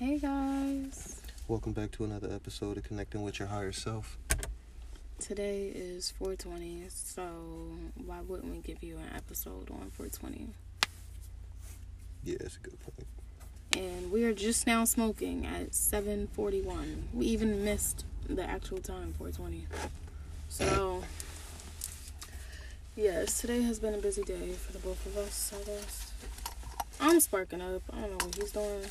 Hey guys. Welcome back to another episode of Connecting with Your Higher Self. Today is 420, so why wouldn't we give you an episode on 420? Yeah, that's a good point. And we are just now smoking at 7:41. We even missed the actual time 420. So yes, today has been a busy day for the both of us, I guess. I'm sparking up. I don't know what he's doing.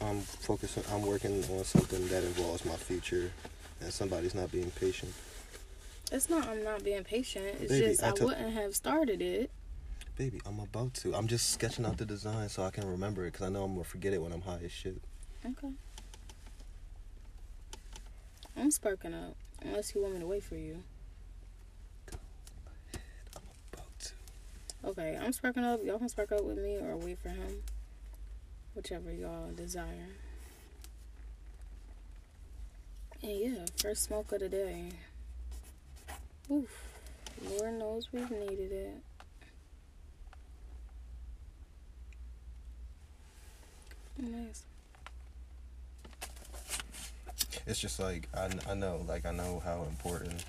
I'm focusing. I'm working on something that involves my future, and somebody's not being patient. It's not I'm not being patient. It's Baby, just I I, wouldn't have started it. Baby, I'm about to. I'm just sketching out the design so I can remember it because I know I'm gonna forget it when I'm high as shit. Okay. I'm sparking up. Unless you want me to wait for you. Go ahead. I'm about to. Okay, I'm sparking up. Y'all can spark up with me or wait for him. Whichever y'all desire. And yeah, first smoke of the day. Oof. Lord knows we've needed it. Nice. It's just like I, I know, like I know how important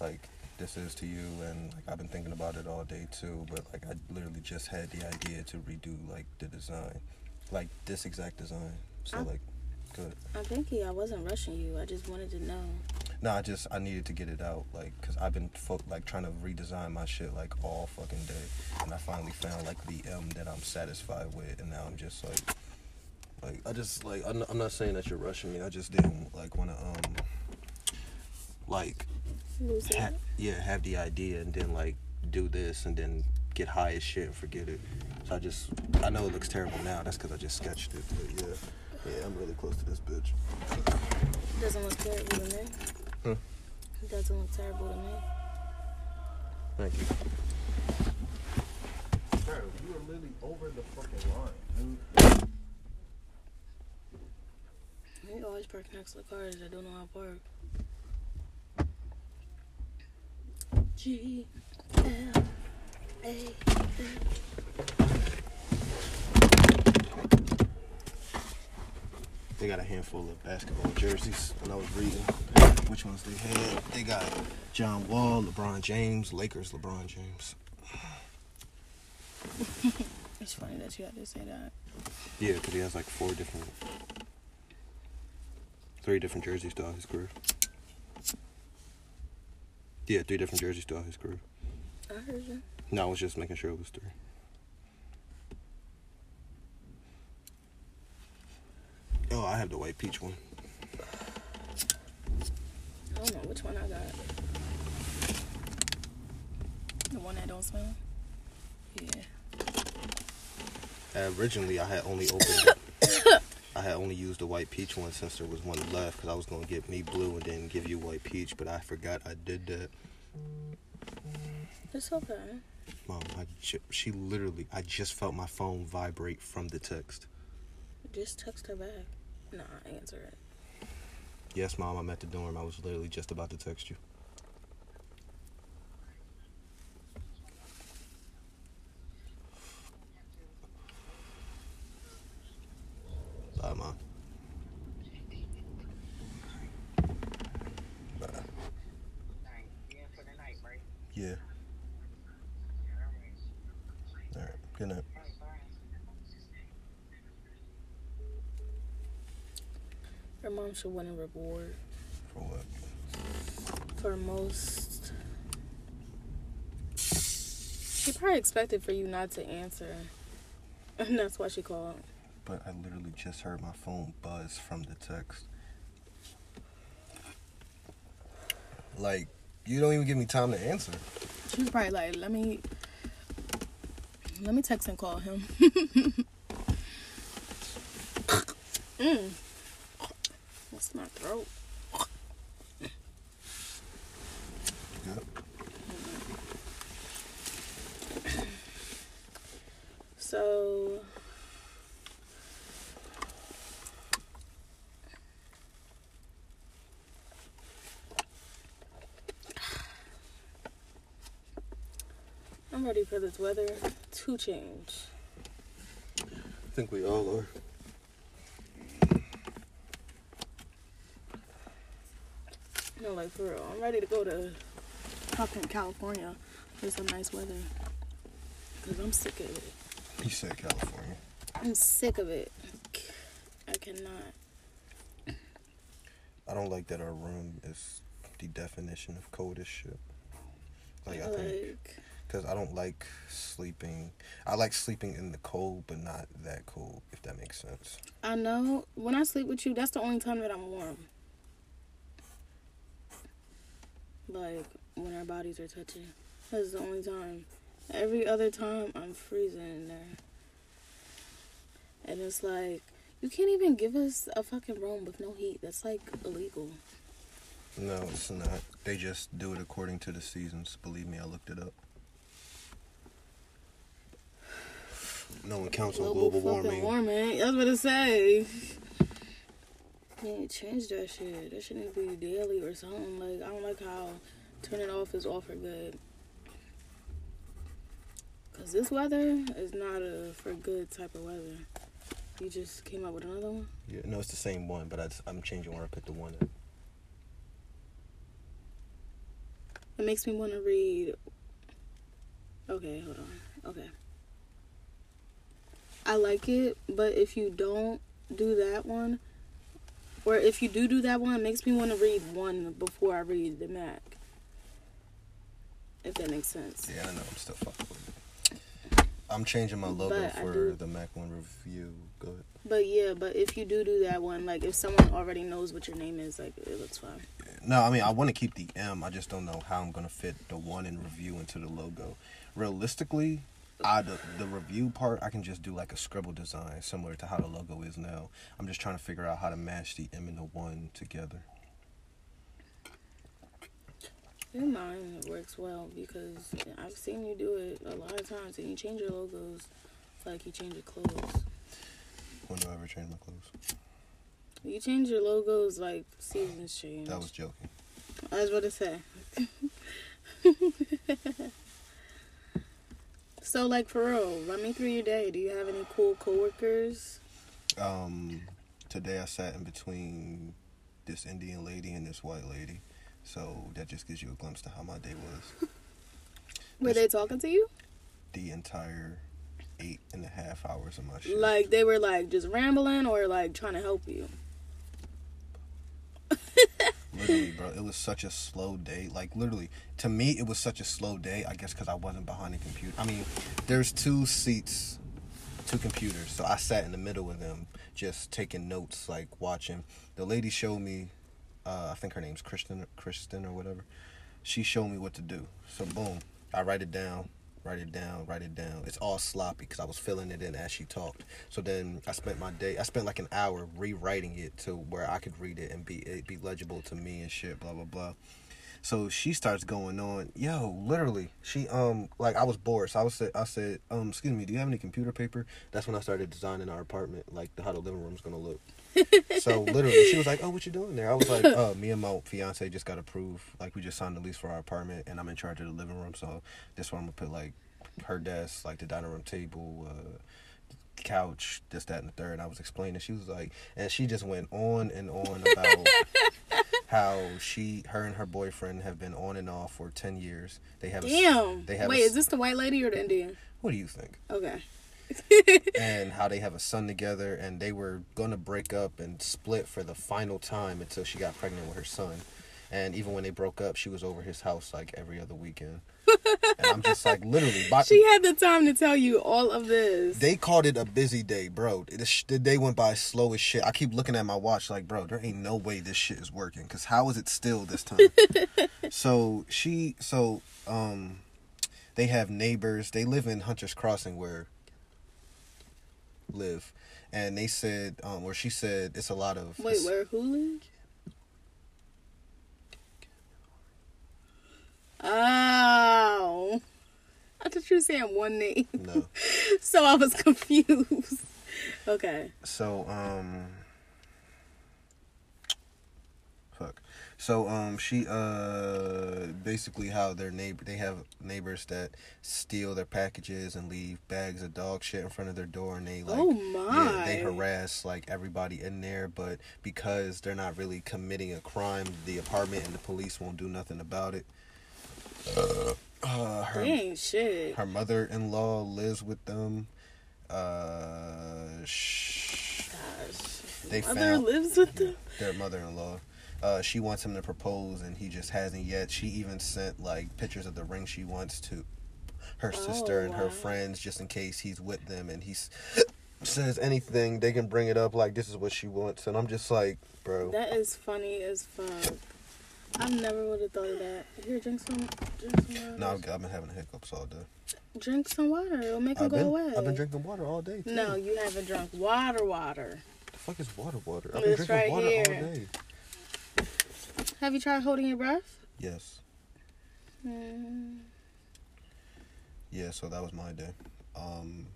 like this is to you, and like I've been thinking about it all day too. But like I literally just had the idea to redo like the design, like this exact design. So Oh. like, good. I'm thinking I wasn't rushing you. I just wanted to know. No, I just I needed to get it out, like, cause I've been fo- like trying to redesign my shit like all fucking day, and I finally found like the M that I'm satisfied with, and now I'm just like, like I just like I'm not, I'm not saying that you're rushing me. I just didn't like want to um, like ha- yeah have the idea and then like do this and then get high as shit and forget it. So I just I know it looks terrible now. That's cause I just sketched it, but yeah, yeah I'm really close to this bitch. Doesn't look terrible to me. Hmm. It doesn't look terrible to me. Thank you. Bro, you are literally over the fucking line, dude. You always park next to the cars that don't know how to park. G L A. They got a handful of basketball jerseys, and I was reading which ones they had. They got John Wall, LeBron James, Lakers, LeBron James. It's funny that you had to say that. Yeah, because he has like four different, three different jerseys throughout his career. Yeah, three different jerseys throughout his career. I heard you. No, I was just making sure it was three. Oh, I have the white peach one. I don't know which one I got. The one that don't smell. Yeah. Uh, originally I had only opened it. I had only used the white peach one since there was one left because I was gonna get me blue and then give you white peach, but I forgot I did that. It's okay. Mom, I ju- she literally I just felt my phone vibrate from the text. Just text her back. Nah, answer it. Yes, mom, I'm at the dorm. I was literally just about to text you. Bye, mom. Bye. Night. Yeah, for the night, right? Yeah. All right. All right. Good night. All right, bye. Your mom should win a reward For what? for most. She probably expected for you not to answer. And that's why she called. But I literally just heard my phone buzz from the text. Like, you don't even give me time to answer. She was probably like, let me let me text and call him. mm. That's my throat. Yep. So I'm ready for this weather to change. I think we all are. Like for real. I'm ready to go to fucking California for some nice weather. Cause I'm sick of it. You said California. I'm sick of it. I cannot. I don't like that our room is the definition of cold as shit. Like I think because I don't like sleeping. I like sleeping in the cold, but not that cold. If that makes sense. I know when I sleep with you, that's the only time that I'm warm. Like when our bodies are touching. That's the only time. Every other time, I'm freezing in there. And it's like, you can't even give us a fucking room with no heat. That's like illegal. No, it's not. They just do it according to the seasons. Believe me, I looked it up. No one counts on global warming. warming. I was about to say. Yeah, change that shit. That shit need to be daily or something. Like, I don't like how turning off is off for good. Cause this weather is not a for good type of weather. You just came up with another one. Yeah, no, it's the same one, but I just, I'm changing where I put the one. At. It makes me want to read. Okay, hold on. Okay. I like it, but if you don't do that one, or if you do do that one, it makes me want to read one before I read the Mac. If that makes sense. Yeah, I know. I'm still fucking with it. I'm changing my logo But for the Mac One review. Go ahead. But yeah, but if you do do that one, like if someone already knows what your name is, like it looks fine. No, I mean I want to keep the M. I just don't know how I'm gonna fit the one in review into the logo. Realistically, I the, the review part I can just do like a scribble design similar to how the logo is now. I'm just trying to figure out how to match the M and the one together. Your mind works well because I've seen you do it a lot of times, and you change your logos like you change your clothes. When do I ever change my clothes? You change your logos like seasons change. That was joking. I was about to say. so, like, for real, run me through your day. Do you have any cool coworkers? Um, today I sat in between this Indian lady and this white lady, so that just gives you a glimpse to how my day was. Were they talking to you? The entire eight and a half hours of my shift. Like, they were, like, just rambling or, like, trying to help you? Literally, bro, it was such a slow day. Like, literally, to me, it was such a slow day. I guess because I wasn't behind the computer. I mean, there's two seats, two computers, so I sat in the middle of them, just taking notes, like watching. The lady showed me, uh, I think her name's Kristen, Kristen or whatever. She showed me what to do. So boom, I write it down, write it down, write it down. It's all sloppy because I was filling it in as she talked. So then I spent my day. I spent like an hour rewriting it to where I could read it and be it be legible to me and shit. Blah blah blah. So she starts going on, yo, literally. She um like I was bored, so I was I said, um, excuse me, do you have any computer paper? That's when I started designing our apartment, like the, how the living room's gonna look. So literally, she was like, "Oh, what you doing there?" I was like, "Uh, me and my fiance just got approved. Like, we just signed the lease for our apartment, and I'm in charge of the living room. So this one I'm gonna put like her desk, like the dining room table, uh, couch, this, that, and the third. And I was explaining. She was like, and she just went on and on about how she, her, and her boyfriend have been on and off for ten years. They have. A, Damn. They have. Wait, a, is this the white lady or the Indian? What do you think? Okay. and how they have a son together and they were gonna break up and split for the final time until she got pregnant with her son. And even when they broke up she was over his house like every other weekend. And i'm just like literally by, She had the time to tell you all of this. they called it a busy day bro. The, the day went by slow as shit. I keep looking at my watch like bro there ain't no way this shit is working because how is it still this time? So she so um they have neighbors. They live in hunter's crossing where live and they said um or she said it's a lot of Wait, where who lives? Oh. I thought you were saying one name. no So I was confused. Okay. so um fuck so um she uh basically how their neighbor they have neighbors that steal their packages and leave bags of dog shit in front of their door and they like oh yeah they harass like everybody in there, but because they're not really committing a crime, the apartment and the police won't do nothing about it. Uh, her They ain't shit. her mother-in-law lives with them. Uh, sh- Gosh. they Mother found lives with them. their mother-in-law. Uh, she wants him to propose, and he just hasn't yet. She even sent like pictures of the ring she wants to her sister Oh, and her wow. friends, just in case he's with them, and he's says anything, they can bring it up. Like this is what she wants, and I'm just like, bro. That is funny as fuck. I never would have thought of that. Here, drink some. Drink some water. No, I've, I've been having hiccups all day. Drink some water. It'll make them I've go been, away. I've been drinking water all day. Too. No, you haven't drunk water. Water. the fuck is water? Water. I've been It's drinking right water here. all day. Have you tried holding your breath? Yes. Mm. Yeah, so that was my day. Um,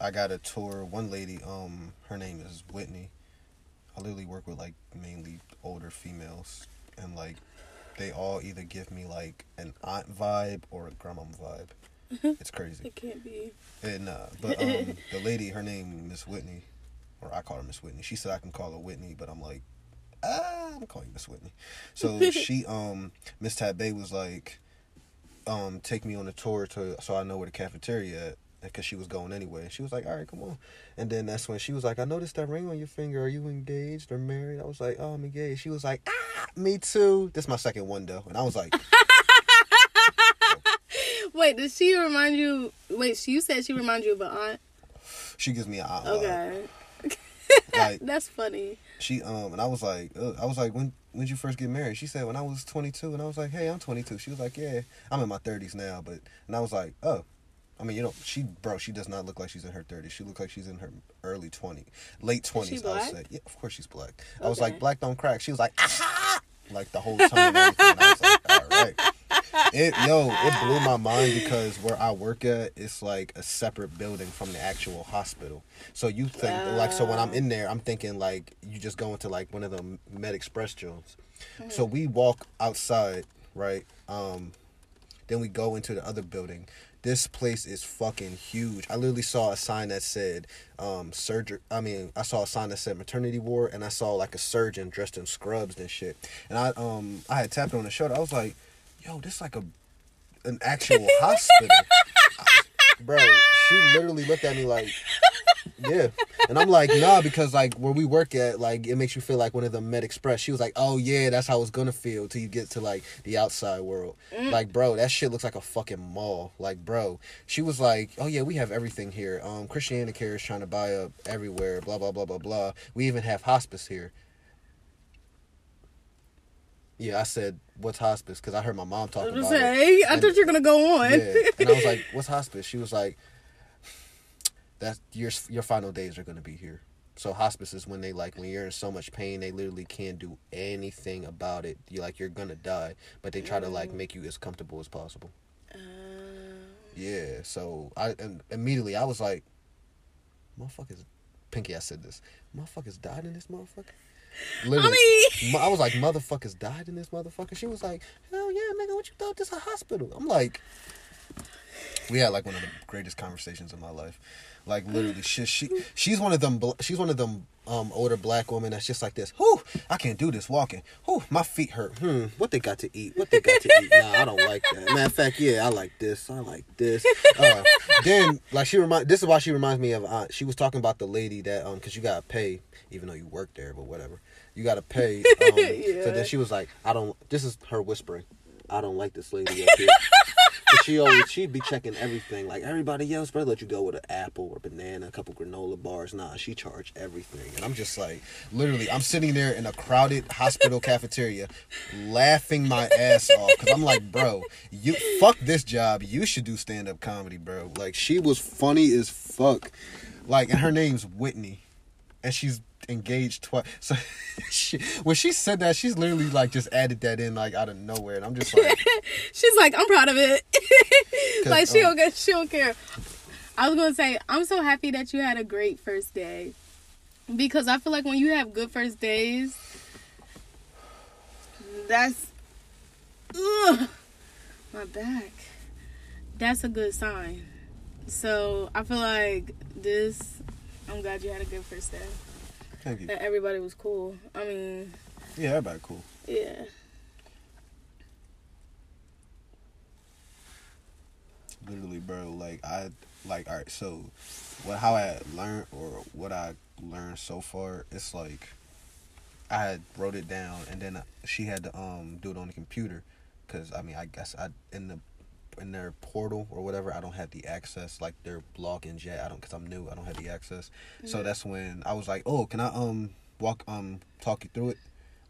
I got a tour. One lady, um, her name is Whitney. I literally work with like mainly older females, and like they all either give me like an aunt vibe or a grandma vibe. It's crazy. It can't be. And uh, but um, the lady, her name Miss Whitney, or I call her Miss Whitney. She said I can call her Whitney, but I'm like, ah, I'm calling you Miss Whitney. So she, um, Miss Tabay was like, um, take me on a tour to so I know where the cafeteria at. Because she was going anyway. She was like, all right, come on. And then that's when she was like, I noticed that ring on your finger. Are you engaged or married? I was like, oh, I'm engaged. She was like, ah, me too. This is my second one, though. And I was like, Wait, does she remind you? Wait, she, you said she remind you of an aunt? she gives me an eye. vibe. Okay. Like, That's funny. she um and I was like Ugh. I was like when when did you first get married? She said when I was 22 and I was like hey I'm 22. She was like yeah I'm in my 30s now but and I was like oh I mean you know she bro she does not look like she's in her 30s. She looks like she's in her early 20 late 20s she I black? would say yeah of course she's black. I was like black don't crack. She was like aha like the whole time. I was like all right. It yo, it blew my mind because where I work at, it's like a separate building from the actual hospital. So you think like so when I'm in there, I'm thinking like you just go into like one of the Med Express joints. So we walk outside, right? Um, then we go into the other building. This place is fucking huge. I literally saw a sign that said um surgery I mean, I saw a sign that said maternity ward and I saw like a surgeon dressed in scrubs and shit. And I um I had tapped on the shoulder. I was like, "Yo, this like a an actual hospital." Bro, she literally looked at me like yeah. And I'm like, nah, because like where we work at, like it makes you feel like one of the Med Express. She was like, oh yeah, that's how it's gonna feel till you get to like the outside world. Like, bro, that shit looks like a fucking mall. Like, bro, she was like, oh yeah, we have everything here. Um, ChristianaCare is trying to buy up everywhere. Blah blah blah blah blah. We even have hospice here. Yeah, I said, what's hospice? Because I heard my mom talking about gonna it. say, I And- thought you were gonna go on. Yeah. And I was like, "What's hospice?" She was like, "That's your your final days are gonna be here." So hospice is when they like when you're in so much pain, they literally can't do anything about it. You like you're gonna die, but they try to like make you as comfortable as possible. Uh, Yeah. So I and immediately I was like, "Motherfuckers." Pinky, I said this. Motherfuckers died in this motherfucker. Literally, mean- I was like, motherfuckers died in this motherfucker. She was like, hell yeah, nigga, what you thought this a hospital? I'm like, we had like one of the greatest conversations in my life. Like literally, she, she she's one of them. She's one of them um older black women that's just like this. Whew, I can't do this walking. Whew, my feet hurt. Hmm, what they got to eat? What they got to eat? Nah, I don't like that. Matter of fact, yeah, I like this. I like this. Uh, then like she remind. This is why she reminds me of aunt. She was talking about the lady that um because you gotta pay even though you work there, but whatever. You gotta pay. Um, So then she was like, I don't. This is her whispering. I don't like this lady up here. she always she'd be checking everything. Like everybody else, but let you go with an apple or banana, a couple granola bars. Nah, she charged everything, and I'm just like, literally, I'm sitting there in a crowded hospital cafeteria, laughing my ass off because I'm like, bro, you fuck this job. You should do stand up comedy, bro. Like she was funny as fuck. Like, and her name's Whitney, and she's engaged twice. So she, when she said that, she's literally like just added that in like out of nowhere, and I'm just like. She's like, I'm proud of it. like she um, don't get, she don't care. I was gonna say, I'm so happy that you had a great first day, because I feel like when you have good first days, that's, ugh, my back. That's a good sign. So I feel like this I'm glad you had a good first day. Thank you. That everybody was cool. I mean, Yeah, everybody cool. yeah. Literally, bro. Like I like. All right. So, what how I learned or what I learned so far, it's like I had wrote it down and then she had to um do it on the computer, cause I mean I guess I in the in their portal or whatever I don't have the access like their blog and jet I don't cause I'm new I don't have the access. So that's when I was like oh can I um walk um talk you through it?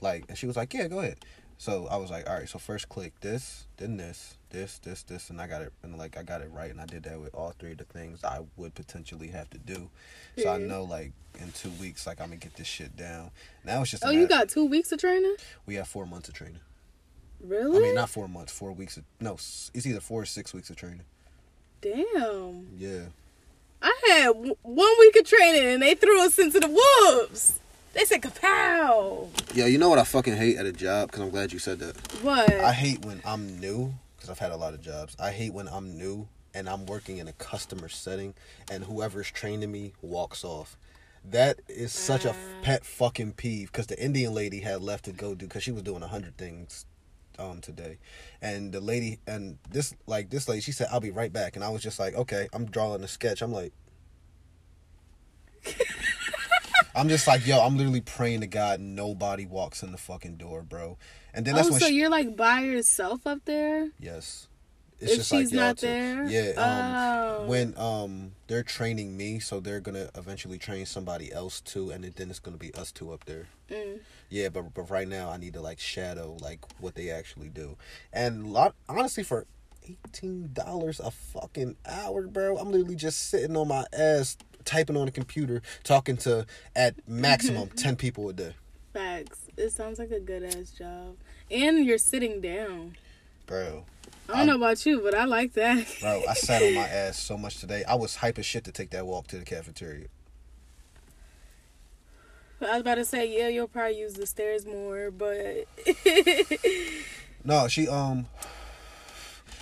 Like and she was like yeah go ahead. So I was like all right so first click this then this this this this and I got it and like I got it right and I did that with all three of the things I would potentially have to do. So I know like in two weeks like I'm gonna get this shit down. Now it's just Oh, you got two weeks of training? we have four months of training Really? I mean, not four months, four weeks. Of, no, it's either four or six weeks of training. Damn. Yeah. I had w- one week of training and they threw us into the wolves. They said kapow. Yeah, you know what I fucking hate at a job? Because I'm glad you said that. What? I hate when I'm new, because I've had a lot of jobs. I hate when I'm new and I'm working in a customer setting and whoever's training me walks off. That is such a Ah. pet fucking peeve because the Indian lady had left to go do because she was doing a hundred things um today, and the lady and this like this lady she said I'll be right back. And I was just like okay. I'm drawing a sketch. I'm like I'm just like yo I'm literally praying to God nobody walks in the fucking door bro. And then that's oh, when so she, you're like by yourself up there? Yes. If she's y'all not there? Yeah. Um, Oh. When um they're training me, so they're gonna eventually train somebody else too, and then it's gonna be us two up there. Mm. Yeah, but but right now I need to like shadow like what they actually do, and lot honestly for eighteen dollars a fucking hour, bro, I'm literally just sitting on my ass typing on a computer, talking to at maximum ten people a day, Facts. It sounds like a good ass job. And you're sitting down. bro. I don't know about you, but I like that. Bro, I sat on my ass so much today. I was hype as shit to take that walk to the cafeteria. I was about to say, yeah, you'll probably use the stairs more, but No, she um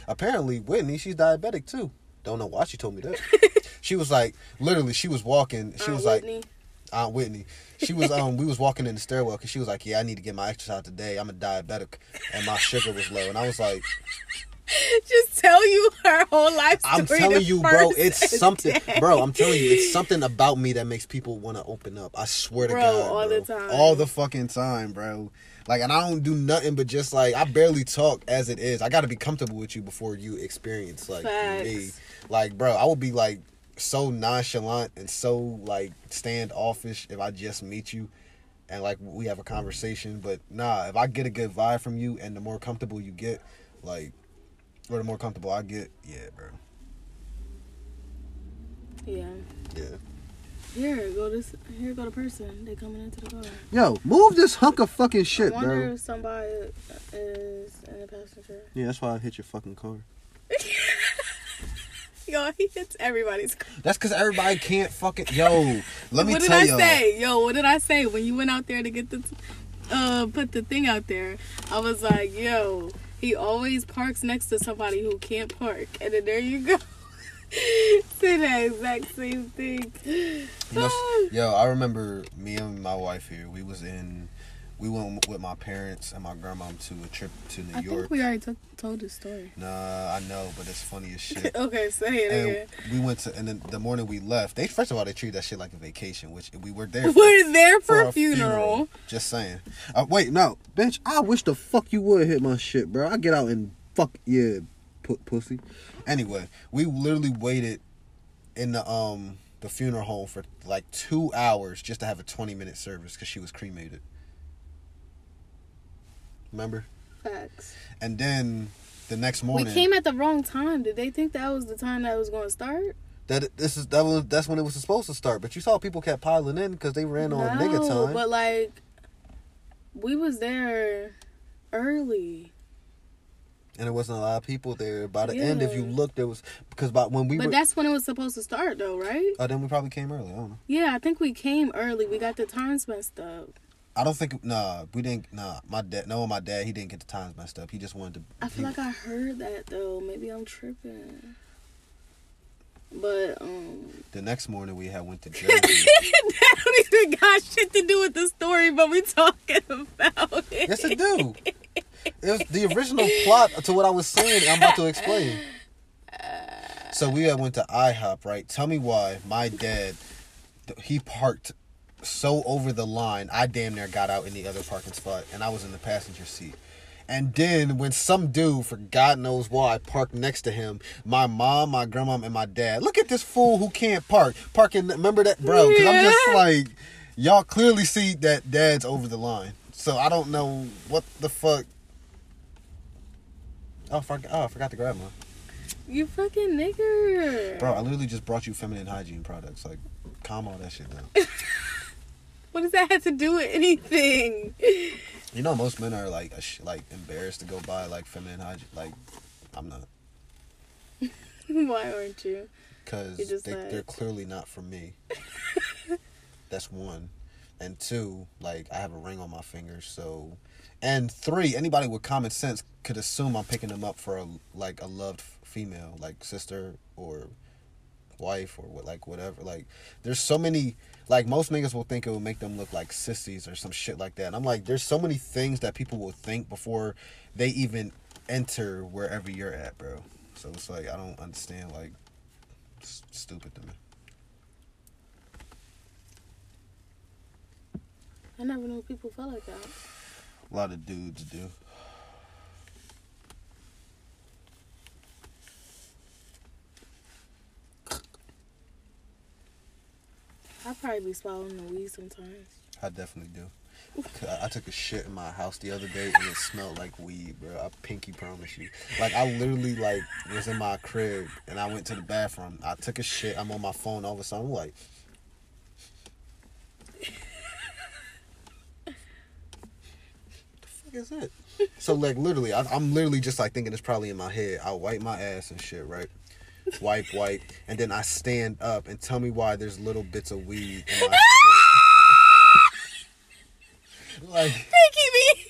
apparently Whitney, she's diabetic too. Don't know why she told me that. she was like literally she was walking, she Aunt was like Whitney. Aunt Whitney. She was um we was walking in the stairwell cuz she was like, "Yeah, I need to get my exercise today. I'm a diabetic and my sugar was low." And I was like, just tell you her whole life story. I'm telling you, bro, it's something, day. bro. I'm telling you, it's something about me that makes people want to open up. I swear to Bro, God, all bro. the time. all the fucking time, bro. Like, and I don't do nothing but just like I barely talk as it is. I got to be comfortable with you before you experience like me. Like, bro, I would be like so nonchalant and so like standoffish if I just meet you. And like we have a conversation, but nah. If I get a good vibe from you, and the more comfortable you get, like, or the more comfortable I get, yeah, bro. Yeah. Yeah. Here, go this. Here, go the person. They coming into the car. Yo, move this hunk of fucking shit, I wonder bro. if somebody is in the passenger. Yeah, that's why I hit your fucking car. Yo, he hits everybody's car. That's because everybody can't fucking. Yo, let me what did tell I y'all. say? Yo, what did I say when you went out there to get the, uh, put the thing out there? I was like, yo, he always parks next to somebody who can't park, and then there you go. Say the exact same thing. You know, ah. yo, I remember me and my wife here. We was in, we went with my parents and my grandmom to a trip to New I York. think we already t- told this story. Nah, I know, but it's funny as shit. okay, say it and again. we went to, and then the morning we left, they first of all they treated that shit like a vacation, which we were there. for. We're there for, for a funeral. Just saying. Uh, wait, no, bitch. I wish the fuck you would hit my shit, bro. I get out and fuck yeah, put pussy. Anyway, we literally waited in the um the funeral home for like two hours just to have a twenty minute service because she was cremated. Remember? Facts. And then the next morning, We came at the wrong time. Did they think that was the time that was going to start? that this is that was that's when it was supposed to start. But you saw people kept piling in because they ran on nigga No, time. But like, we was there early. and there wasn't a lot of people there. By the end, if you looked, look, there was because by when we But were, that's when it was supposed to start, though, right? oh, then we probably came early. I don't know. Yeah, I think we came early. We got the times messed up. I don't think nah, we didn't nah. My dad, no, my dad, he didn't get the times messed up. He just wanted to. I feel he- like I heard that though. Maybe I'm tripping. But um, The next morning we had went to Jersey. that don't even got shit to do with the story, but we talking about it. yes, it do. It was the original plot to what I was saying. I'm about to explain. So we had went to IHOP, right? Tell me why my dad he parked so over the line. I damn near got out in the other parking spot, and I was in the passenger seat. And then when some dude, for God knows why, parked next to him, my mom, my grandma, and my dad. Look at this fool who can't park. Parking, remember that, bro? Because I'm just like, y'all clearly see that dad's over the line. So I don't know what the fuck. Oh, fuck, oh I forgot to grab mine. You fucking nigger. Bro, I literally just brought you feminine hygiene products. Like, calm all that shit down. What does that have to do with anything? You know, most men are like, like embarrassed to go buy like feminine hygiene. Like, I'm not, Why aren't you? because they, like- they're clearly not for me. That's one, and two, like I have a ring on my finger, so, and three, anybody with common sense could assume I'm picking them up for a like a loved female, like sister or wife or what, like whatever. Like, there's so many. Like most niggas will think it will make them look like sissies or some shit like that. And I'm like, there's so many things that people will think before they even enter wherever you're at, bro. So it's like I don't understand. Like, stupid to me. I never knew people felt like that. A lot of dudes do. I probably be swallowing the weed sometimes. I definitely do. I, took a shit in my house the other day and it smelled like weed, bro. I pinky promise you. Like I literally like was in my crib and I went to the bathroom. I took a shit. I'm on my phone. All of a sudden, I'm like, the fuck is it? So like literally, I, I'm literally just like thinking it's probably in my head. I wipe my ass and shit, right? Wipe, wipe, and then I stand up and tell me why there's little bits of weed in my like Pinky me.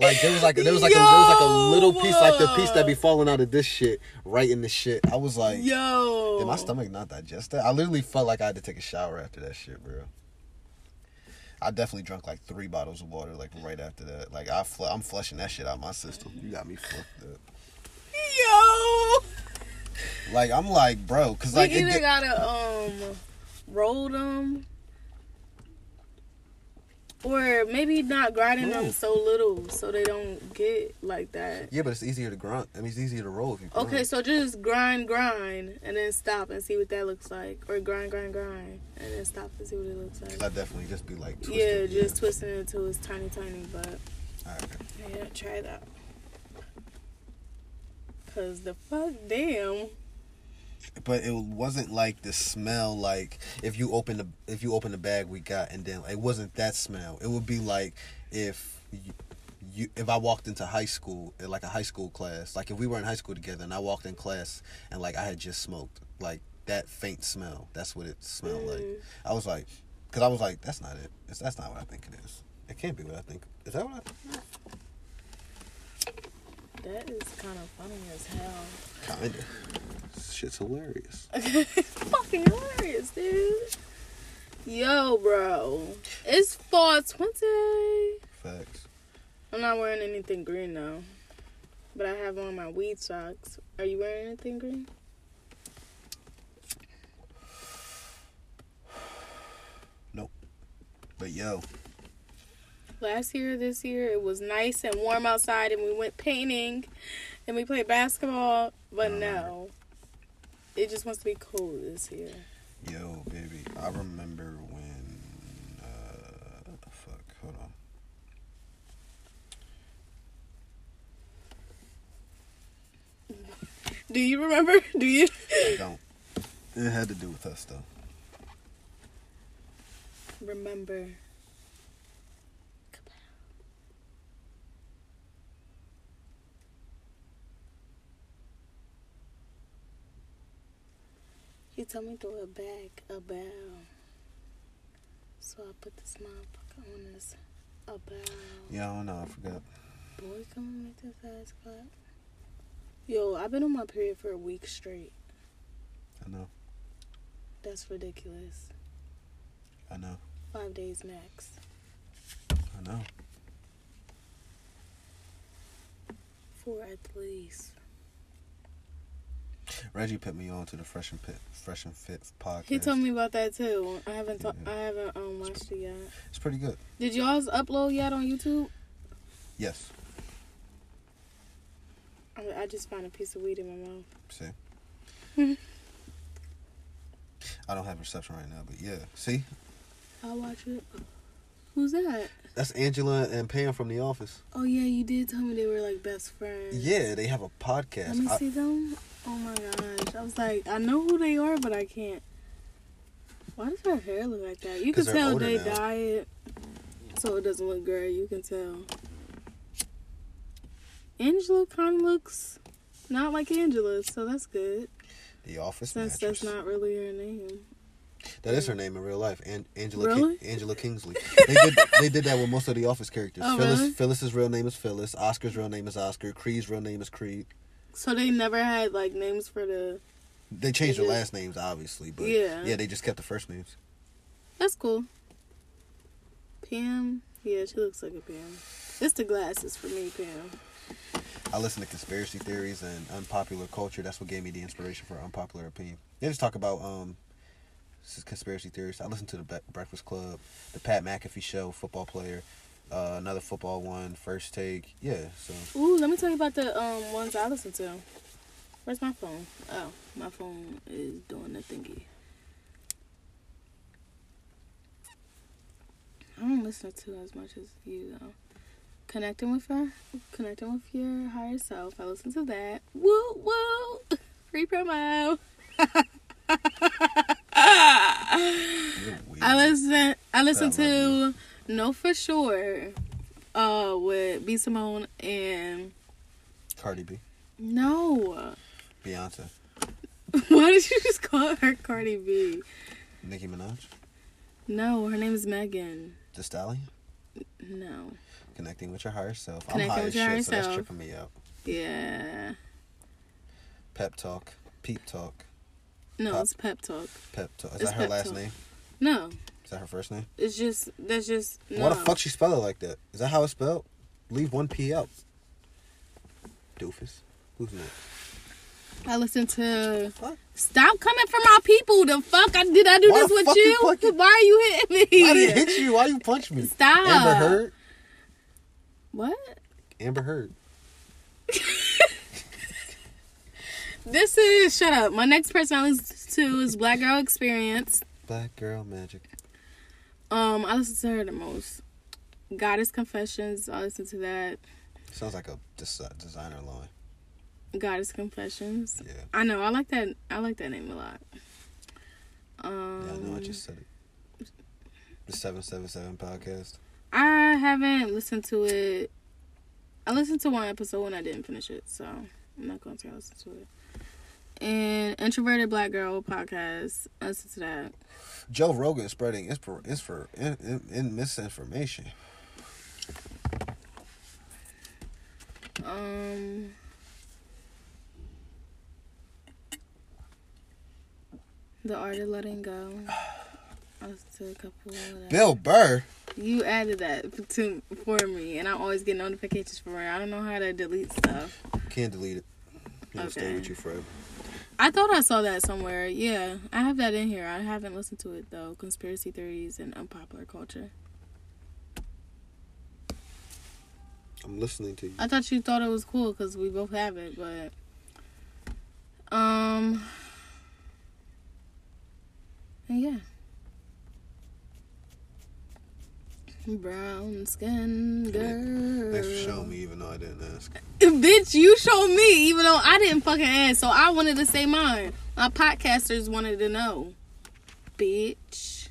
like there was like there was like a, there was like a little piece like the piece that be falling out of this shit right in the shit. I was like, Yo. did my stomach not digest that? I literally felt like I had to take a shower after that shit, bro. I definitely drank like three bottles of water like right after that. Like I fl- I'm flushing that shit out my system. You got me fucked up. Yo. Like I'm like, bro, cause like we either gotta um roll them or maybe not grinding them so little so they don't get like that. yeah, but it's easier to grind. I mean, it's easier to roll if you. Grunt. Okay, so just grind, grind, and then stop and see what that looks like, or grind, grind, grind, and then stop and see what it looks like. I definitely just be like, Yeah, twisted. just twisting it until it's tiny, tiny. But okay. yeah, try that. Cause the fuck, damn. but it wasn't like the smell like if you open the if you open the bag we got and then it wasn't that smell. It would be like if you, you if i walked into high school eh, like a high school class like if we were in high school together and i walked in class and like i had just smoked like that faint smell that's what it smelled like. Mm. i was like because i was like that's not it. It's, that's not what i think it is. It can't be what i think. Is that what i think That is kind of funny as hell. kinda shit's hilarious fucking hilarious, dude. Yo, bro. It's 420. facts I'm not wearing anything green though. But I have on my weed socks. Are you wearing anything green? Nope. But yo Last year, this year, it was nice and warm outside and we went painting and we played basketball. But no. It just wants to be cold this year. Yo, baby, I remember when. Uh, fuck, hold on. Do you remember? Do you? I don't. It had to do with us though. remember. He told me to throw a bag, a bow. So I put this motherfucker on this a bow. Yeah, I don't know. I forgot. Boy, come make this ass clap. Yo, I've been on my period for a week straight. I know. That's ridiculous. I know. Five days max. I know. Four at least. Reggie put me on to the Fresh and Fit, Fresh and Fit podcast. He told me about that too. I haven't. ta- Yeah. I haven't um watched it yet. it's pretty good. Did y'all's upload yet on YouTube? Yes. I, I just found a piece of weed in my mouth. See. I don't have reception right now, but yeah. See, I'll watch it. Who's that? that's Angela and Pam from The Office. Oh yeah, you did tell me they were like best friends. Yeah, they have a podcast. Let me I- see them. Oh my gosh. I was like, I know who they are, but I can't. Why does her hair look like that? You can tell they now. dye it so it doesn't look gray. You can tell. Angela kind of looks not like Angela, so that's good. the Office Since mattress. that's not really her name. That is her name in real life, An- Angela. Really? King- Angela Kinsey. They did. They did that with most of the Office characters. Oh, Phyllis. really? Phyllis's real name is Phyllis. Oscar's real name is Oscar. Creed's real name is Creed. So they never had like names for the. They changed their last names, obviously, but Yeah. yeah, they just kept the first names. That's cool. Pam. Yeah, she looks like a Pam. It's the glasses for me, Pam. I listen to conspiracy theories and unpopular culture. That's what gave me the inspiration for unpopular opinion. They just talk about um, this is conspiracy theories. I listen to the Bre- Breakfast Club, the Pat McAfee Show, football player, uh, another football one, First Take. Yeah, so Ooh, let me tell you about the um ones I listen to. Where's my phone? Oh, my phone is doing the thingy. I don't listen to as much as you though. Connecting with her, connecting with your higher self. I listen to that. Woo woo, free promo. I listen. I listen to Know for Sure, uh, with B Simone and Cardi B, no. Beyonce, Why did you just call her Cardi B? Nicki Minaj, No, her name is Megan. The Stallion. No. Connecting with your higher self. Connecting I'm high with as shit, so that's tripping me out. Yeah. Pep talk, peep talk, No, Pop. it's pep talk. pep talk. Is It's that her pep last talk. name? No, Is that her first name? it's just that's just no. Why the fuck she spell it like that? Is that how it's spelled? Leave one P out. Doofus. Who's next? I listen to. What? Stop coming for my people. The fuck I did I do Why this with you you? Why are you hitting me? I didn't hit you. Why you punch me? Stop. Amber Heard. What? Amber Heard. This is shut up. My next person I listen to is Black Girl Experience. Black Girl Magic. Um, I listen to her the most. Goddess Confessions. I listen to that. Sounds like a des- designer line. Goddess Confessions. Yeah. I know. I like that. I like that name a lot. Um, Yeah, I know. I just said it. The 777 podcast. I haven't listened to it. I listened to one episode and I didn't finish it, so I'm not going to listen to it. And Introverted Black Girl podcast. Listen to that. Joe Rogan spreading inspir- inspir- in, in, in misinformation. Um. The Art of Letting Go. I listened to a couple of. Bill Burr. You added that to for me, and I always get notifications for it. I don't know how to delete stuff. Can't delete it. It'll stay with you forever. I thought I saw that somewhere. Yeah, I have that in here. I haven't listened to it though. Conspiracy theories and unpopular culture. I'm listening to you. I thought you thought it was cool because we both have it, but um, and yeah. Brown skin girl. Thanks for showing me, even though I didn't ask. Bitch, you showed me, even though I didn't fucking ask. So I wanted to say mine. My podcasters wanted to know. Bitch.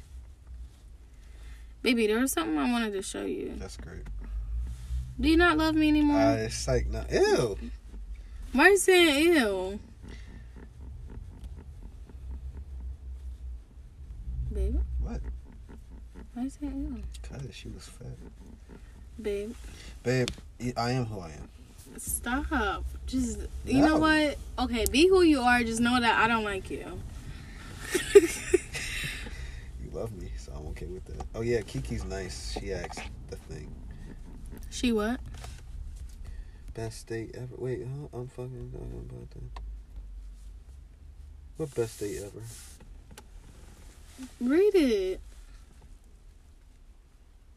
Baby, there was something I wanted to show you. That's great. Do you not love me anymore? Uh, it's like, no, ew. Why are you saying ew? Babe, Why are you saying ew? Cause she was fat. Babe, Babe, I am who I am. stop. Just, you know what? Okay, be who you are. Just know that I don't like you. You love me, so I'm okay with that. Oh yeah, Kiki's nice. She acts the thing. She what? Best date ever. Wait, huh? I'm fucking talking about that. What best date ever? Read it.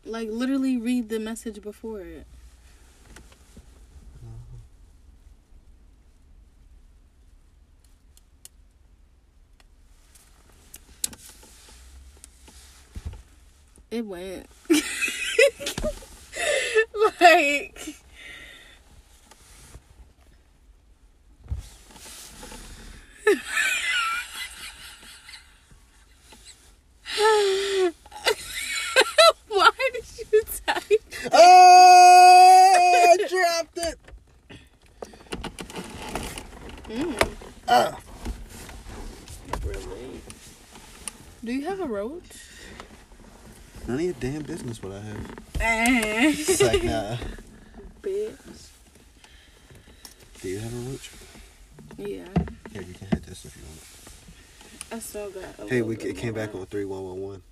Like literally read the message before it. It went. like Why did you type? Oh, I dropped it. Mm, Ah. really? Do you have a roach? None of your damn business what I have. It's like, nah. Bitch. Do you have a roach? Yeah, Here, you can hit this if you want. I still got. A Hey, we it came back on three one one one.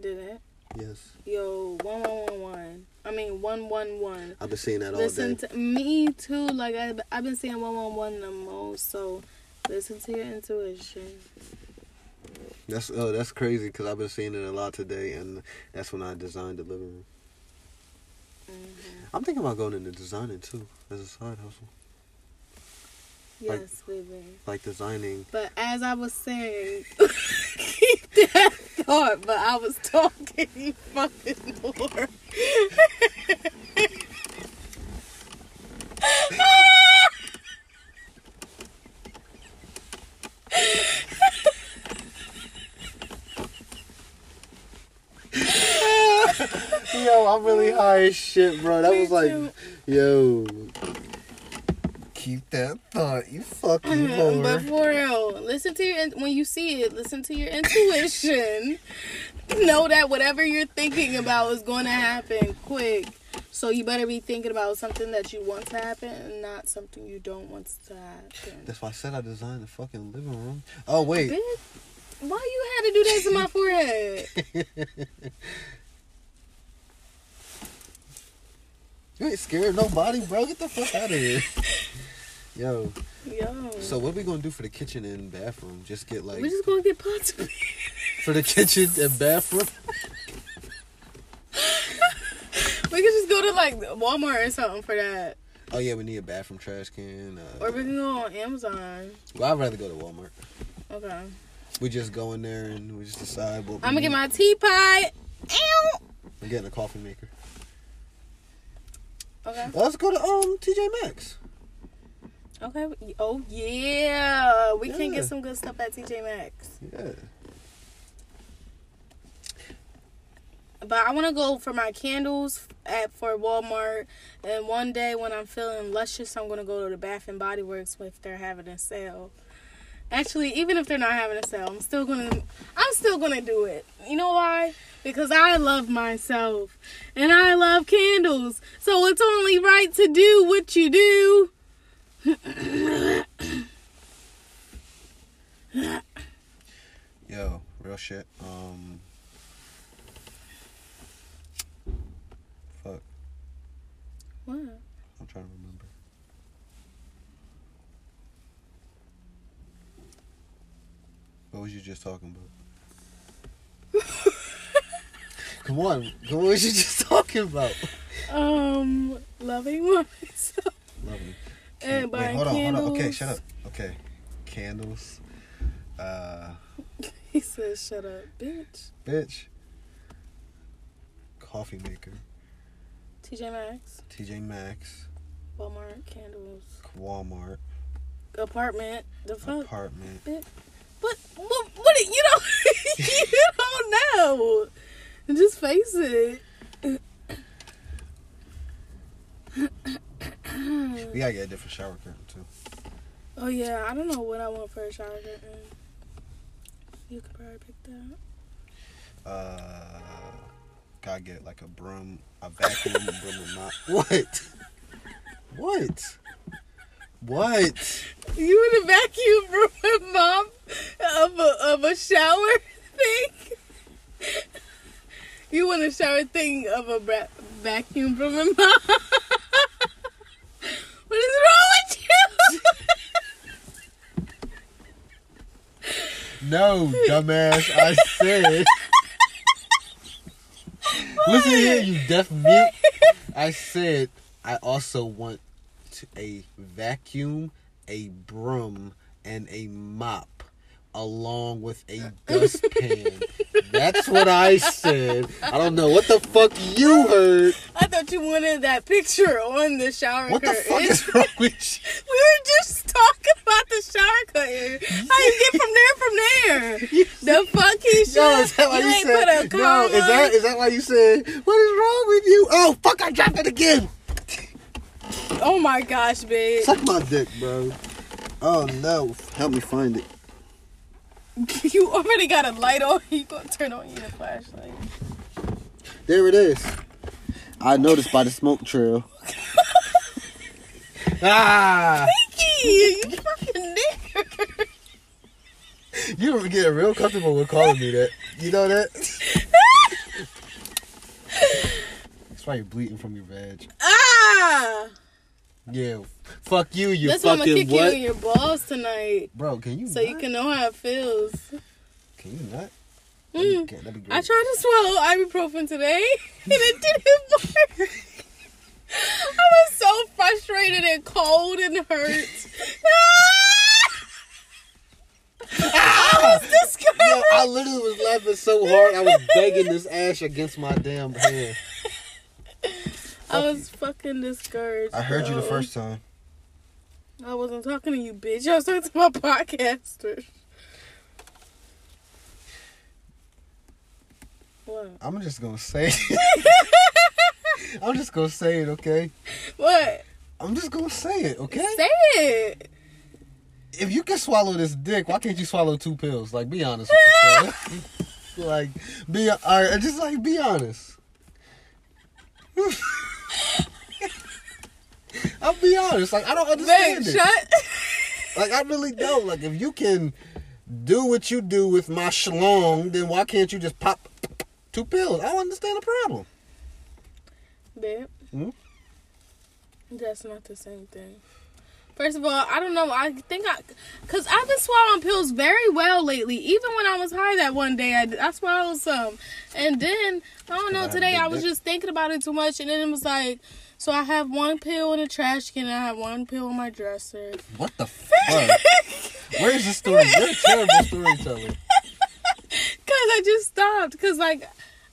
Did it? Yes, Yo, one one one one. I mean one one one. I've been seeing that all Listen day. to me too. Like I, I've been seeing one one one the most. So listen to your intuition. That's oh, that's crazy because I've been seeing it a lot today, and that's when I designed the living room. hmm I'm thinking about going into designing too as a side hustle, Like- Yes, baby. like designing. But as I was saying, keep that thought. But I was talking you fucking Lord. Yo, I'm really high as shit, bro. That Me was like, too. yo. Keep that thought, you fucking uh, but for real, listen to your when you see it. Listen to your intuition. know that whatever you're thinking about is going to happen quick. So you better be thinking about something that you want to happen and not something you don't want to happen. That's why I said I designed the fucking living room. Oh wait, Bitch, why you had to do that to my forehead? you ain't scared of nobody, bro. Get the fuck out of here. Yo, Yo. so what we gonna do for the kitchen and bathroom? Just get like we just gonna get pots. for the kitchen and bathroom. we could just go to like Walmart or something for that, Oh yeah, we need a bathroom trash can. or Uh, we can go on Amazon. well, I'd rather go to Walmart. Okay. We just go in there and we just decide what. I'm gonna get my teapot. Ow. I'm getting a coffee maker. Okay. Let's go to um TJ Maxx. Okay. Oh yeah, we can get some good stuff at TJ Maxx. Yeah. But I want to go for my candles at for Walmart. And one day when I'm feeling luscious, I'm gonna go to the Bath and Body Works if they're having a sale. Actually, even if they're not having a sale, I'm still gonna I'm still gonna do it. You know why? Because I love myself and I love candles. So it's only right to do what you do. Yo, real shit. Um. Fuck. What? I'm trying to remember. What was you just talking about? Come on, what was you just talking about? Um, loving myself. Lovely. And Wait, hold on, hold on. Okay, shut up. Okay, candles. Uh, He says, "Shut up, bitch." bitch. Coffee maker. TJ Maxx, TJ Maxx. Walmart, candles, Walmart. apartment. The fuck. Apartment. What? What? What? You don't. you don't know. Just face it. We gotta get a different shower curtain too. Oh yeah, I don't know what I want for a shower curtain. You could probably pick that. Up. Uh, gotta get like a broom, a vacuum broom and mop. What? What? What? You in a vacuum broom and mom? of a of a shower thing. You want a shower thing of a bra- vacuum from a mom? what is wrong with you? No, dumbass. I said. Listen here, you deaf mute. I said I also want a vacuum, a broom, and a mop, along with a dustpan. That's what I said. I don't know what the fuck you heard. I thought you wanted that picture on the shower What the curtain. fuck is wrong with you? We were just talking about the shower curtain. How you get from there from there? The fuck he should. No, is that why you you said? no, is that is that why you said? What is wrong with you? Oh fuck! I dropped it again. Oh my gosh, babe. Suck my dick, bro. Oh no! Help me find it. You already got a light on. You gonna turn on your flashlight? There it is. I noticed by the smoke trail. ah! Pinky, you fucking nigger. You were getting real comfortable with calling me that. You know that? That's why you're bleeding from your vag. Ah! Yeah. Fuck you, you That's why I'm gonna fucking kick you in your balls tonight, Bro, can you so not? you can know how it feels. Can you not? Mm. That'd be. I tried to swallow ibuprofen today, and it didn't work. I was so frustrated and cold and hurt. I was Yo. I literally was laughing so hard I was begging this ash against my damn hand. I was fucking discouraged. I heard you the first time. I wasn't talking to you, bitch. I was talking to my podcaster. What? I'm just gonna say it. I'm just gonna say it, okay? What? I'm just gonna say it, okay? Say it. If you can swallow this dick, why can't you swallow two pills? Like, be honest with like, be alright, just like be honest. I'll be honest. Like, I don't Babe, understand it. shut. Like, I really don't. Like, if you can do what you do with my schlong, then why can't you just pop two pills? I don't understand the problem. Babe. Hmm? That's not the same thing. First of all, I don't know. I think I, cause I've been swallowing pills very well lately. Even when I was high that one day, I, I swallowed some, and then I don't know. Today I was just thinking about it too much, and then it was like, so I have one pill in the trash can, and I have one pill in my dresser. What the fuck? Where's the story? You're a terrible storyteller. Cause I just stopped. Cause like,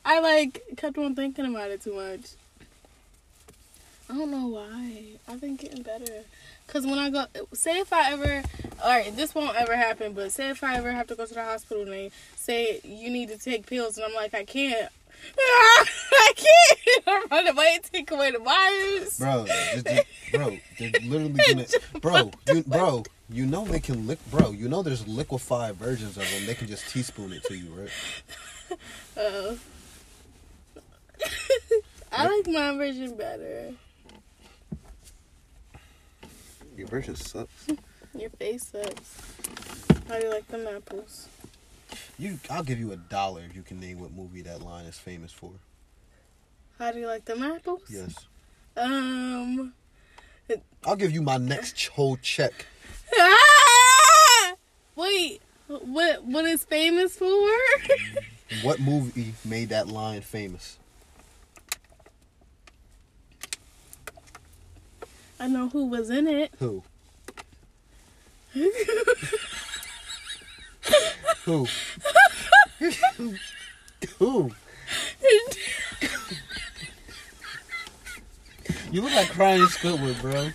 I like kept on thinking about it too much. I don't know why. I've been getting better. Cause when I go, say if I ever, all right, this won't ever happen. But say if I ever have to go to the hospital and they say you need to take pills, and I'm like, I can't. I can't. I run away, take away the virus. Bro, just, just- bro, they're literally gonna, bro, you, bro, you know they can lick, bro, you know there's liquefied versions of them. They can just teaspoon it to you, right? Uh, I like my version better. Your version sucks. Your face sucks. How do you like them apples? You, I'll give you a dollar if you can name what movie that line is famous for. How do you like them apples? Yes, Um. I'll give you my next whole check. Ah! Wait. What? What is famous for? What movie made that line famous? I know who was in it. Who? Who? Who? You look like crying Squidward, bro.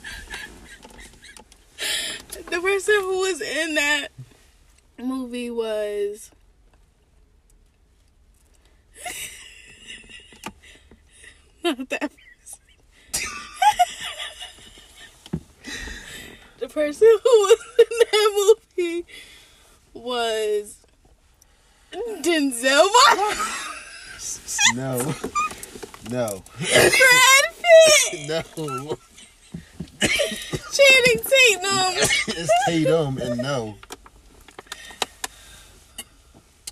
the person who was in that movie was. Not that person. the person who was in that movie was Denzel Washington. No. No. Brad Pitt. No. Channing Tatum. It's Tatum and no.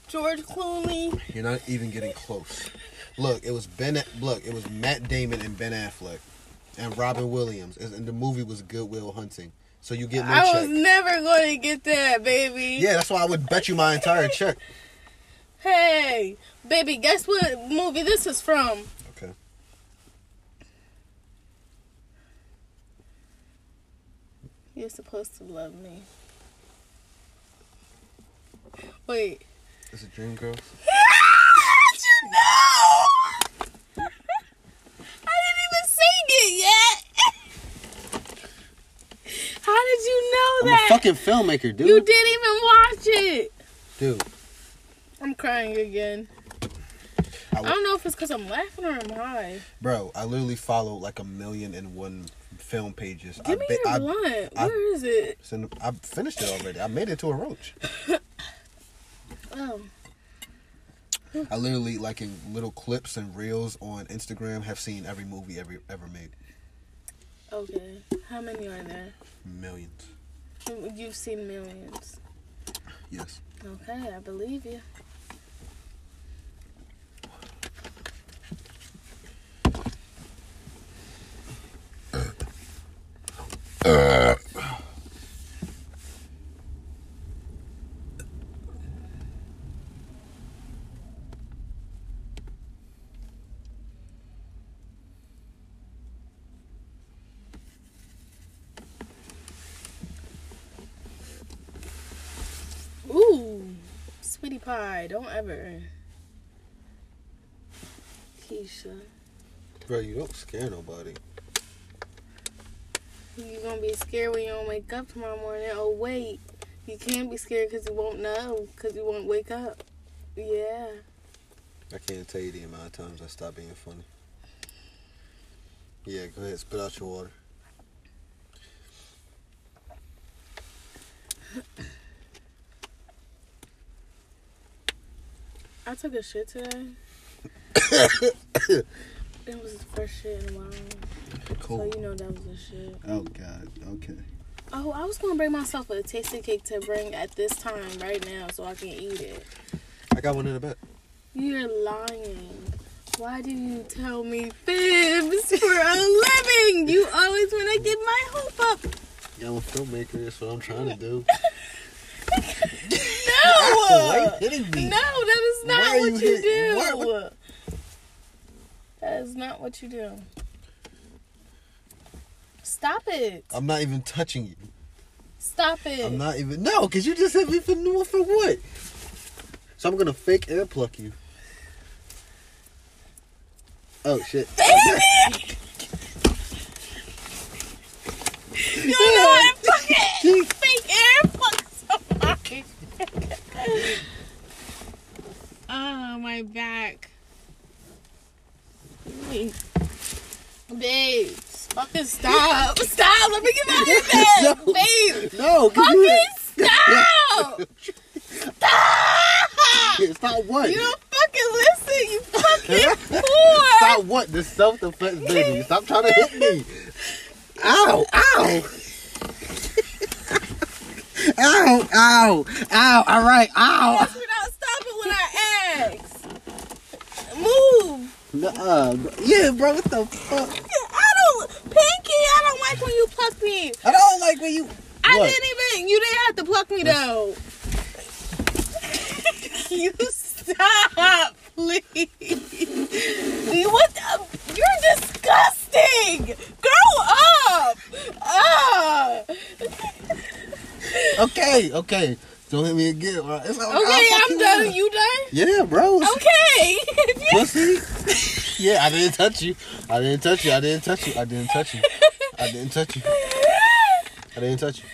George Clooney. You're not even getting close. Look, it was Ben. Look, it was Matt Damon and Ben Affleck, and Robin Williams, and the movie was Good Will Hunting. So you get no I check. was never going to get that, baby. yeah, that's why I would bet you my entire check. Hey, baby, guess what movie this is from? Okay. You're supposed to love me. Wait. Is it Dreamgirls? You know? I didn't even sing it yet. How did you know I'm that? a fucking filmmaker, dude. you didn't even watch it. Dude, I'm crying again. I I don't know if it's because I'm laughing or I'm high. bro, I literally follow like a million and one film pages. Give I, me ba- your I, blunt. I- Where is it? in- I finished it already. I made it to a roach. Oh, I literally, like in little clips and reels on Instagram, have seen every movie ever ever made. Okay. How many are there? Millions. You've seen millions. Yes. Okay, I believe you. Ooh, sweetie pie, don't ever. Keisha, Bro, you don't scare nobody. You're gonna be scared when you don't wake up tomorrow morning. Oh wait, you can't be scared because you won't know because you won't wake up. Yeah. I can't tell you the amount of times I stopped being funny. Yeah, go ahead, spit out your water. I took a shit today. it was the first shit in a while. So you know that was a shit. Oh God. Okay. Oh, I was gonna bring myself a tasty cake to bring at this time right now so I can eat it. I got one in the back. You're lying. Why do you tell me fibs for a living? You always want to get my hope up. Yeah, I'm a filmmaker. That's what I'm trying to do. No! Why are you hitting No, that is not what you you, do. what- That is not what you do. Stop it. I'm not even touching you. Stop it. I'm not even no, because you just hit me for no for what? So I'm gonna fake air pluck you. Oh shit! You don't know how to fucking fake air fuck somebody. oh, my back. Babe, fucking stop. Stop. Let me get my head back. No. Babe, No. fucking you stop. Stop. stop what? You don't fucking listen, you fucking whore. Stop what? This self defense, baby. Stop trying to hit me. Ow! Ow! Ow! Ow! Ow! All right! Ow! Ask me not stop it when I ask. Move. Nuh-uh. Yeah, bro. What the fuck? I don't, Pinky, I don't like when you pluck me. I don't like when you. I What? didn't even, you didn't have to pluck me though. you stop, please. What the, you're disgusting. Grow up. Ah. Okay, okay. Don't hit me again. right? It's all- Okay, I'm done. You done? Yeah, bro. Okay. Pussy. yeah, I didn't touch you. I didn't touch you. I didn't touch you. I didn't touch you. I didn't touch you. I didn't touch you.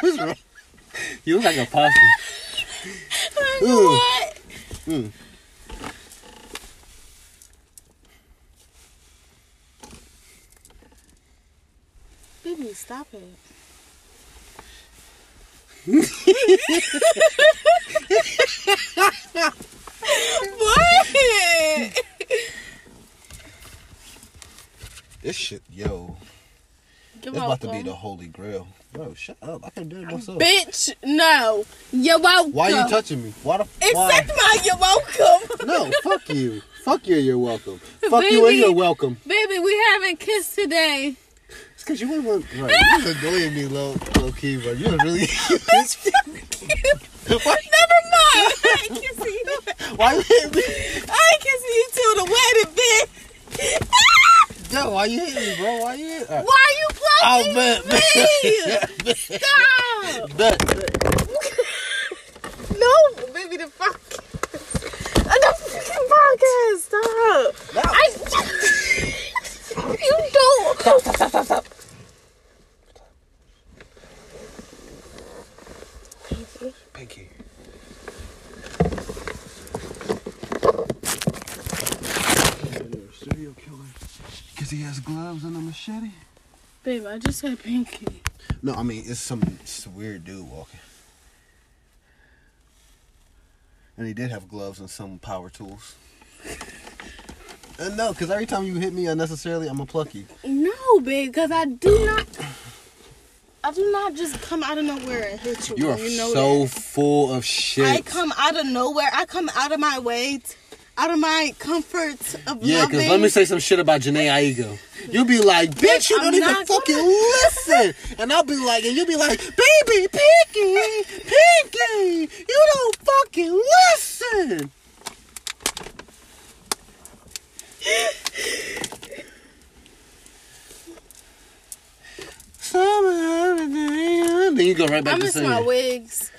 What's wrong? You look like a possum. Ooh. what? Mm. Baby, stop it. what? This shit, yo. It's about to be the holy grail. Yo, shut up. I can do it myself. Bitch, no. You're welcome. Why you touching me? Why the why? Accept my you're welcome. No, fuck you. Fuck you, you're welcome. Fuck you and you're welcome. Baby, we haven't kissed today. It's because you want to. Right, you annoying me low, low key, bro. You're really. Why, Never mind. I ain't kissing you. why you hit me? I ain't kissing you till the wedding, bitch. Yo, why you hit me, bro? Why you hit? All right. Why you Oh, fucking bet. me? Stop. Bet, bet. No, baby, the fuck. The fucking podcast. Stop. No. I. you don't. Stop, stop, stop, stop, stop. Pinky. Studio killer. Because he has gloves and a machete? Babe, I just said pinky. No, I mean, it's some, it's weird dude walking. And he did have gloves and some power tools. And no, because every time you hit me unnecessarily, I'm to pluck you. No, babe, because I do not. I do not just come out of nowhere and hit you. You are you know so that. full of shit. I come out of nowhere. I come out of my way, t- out of my comfort of Yeah, because let me say some shit about Janae Aigo. You'll be like, bitch, you I'm don't even fucking gonna. listen. And I'll be like, and you'll be like, baby, Pinky, Pinky, you don't fucking listen. Then you go right back I to miss singing. my wigs.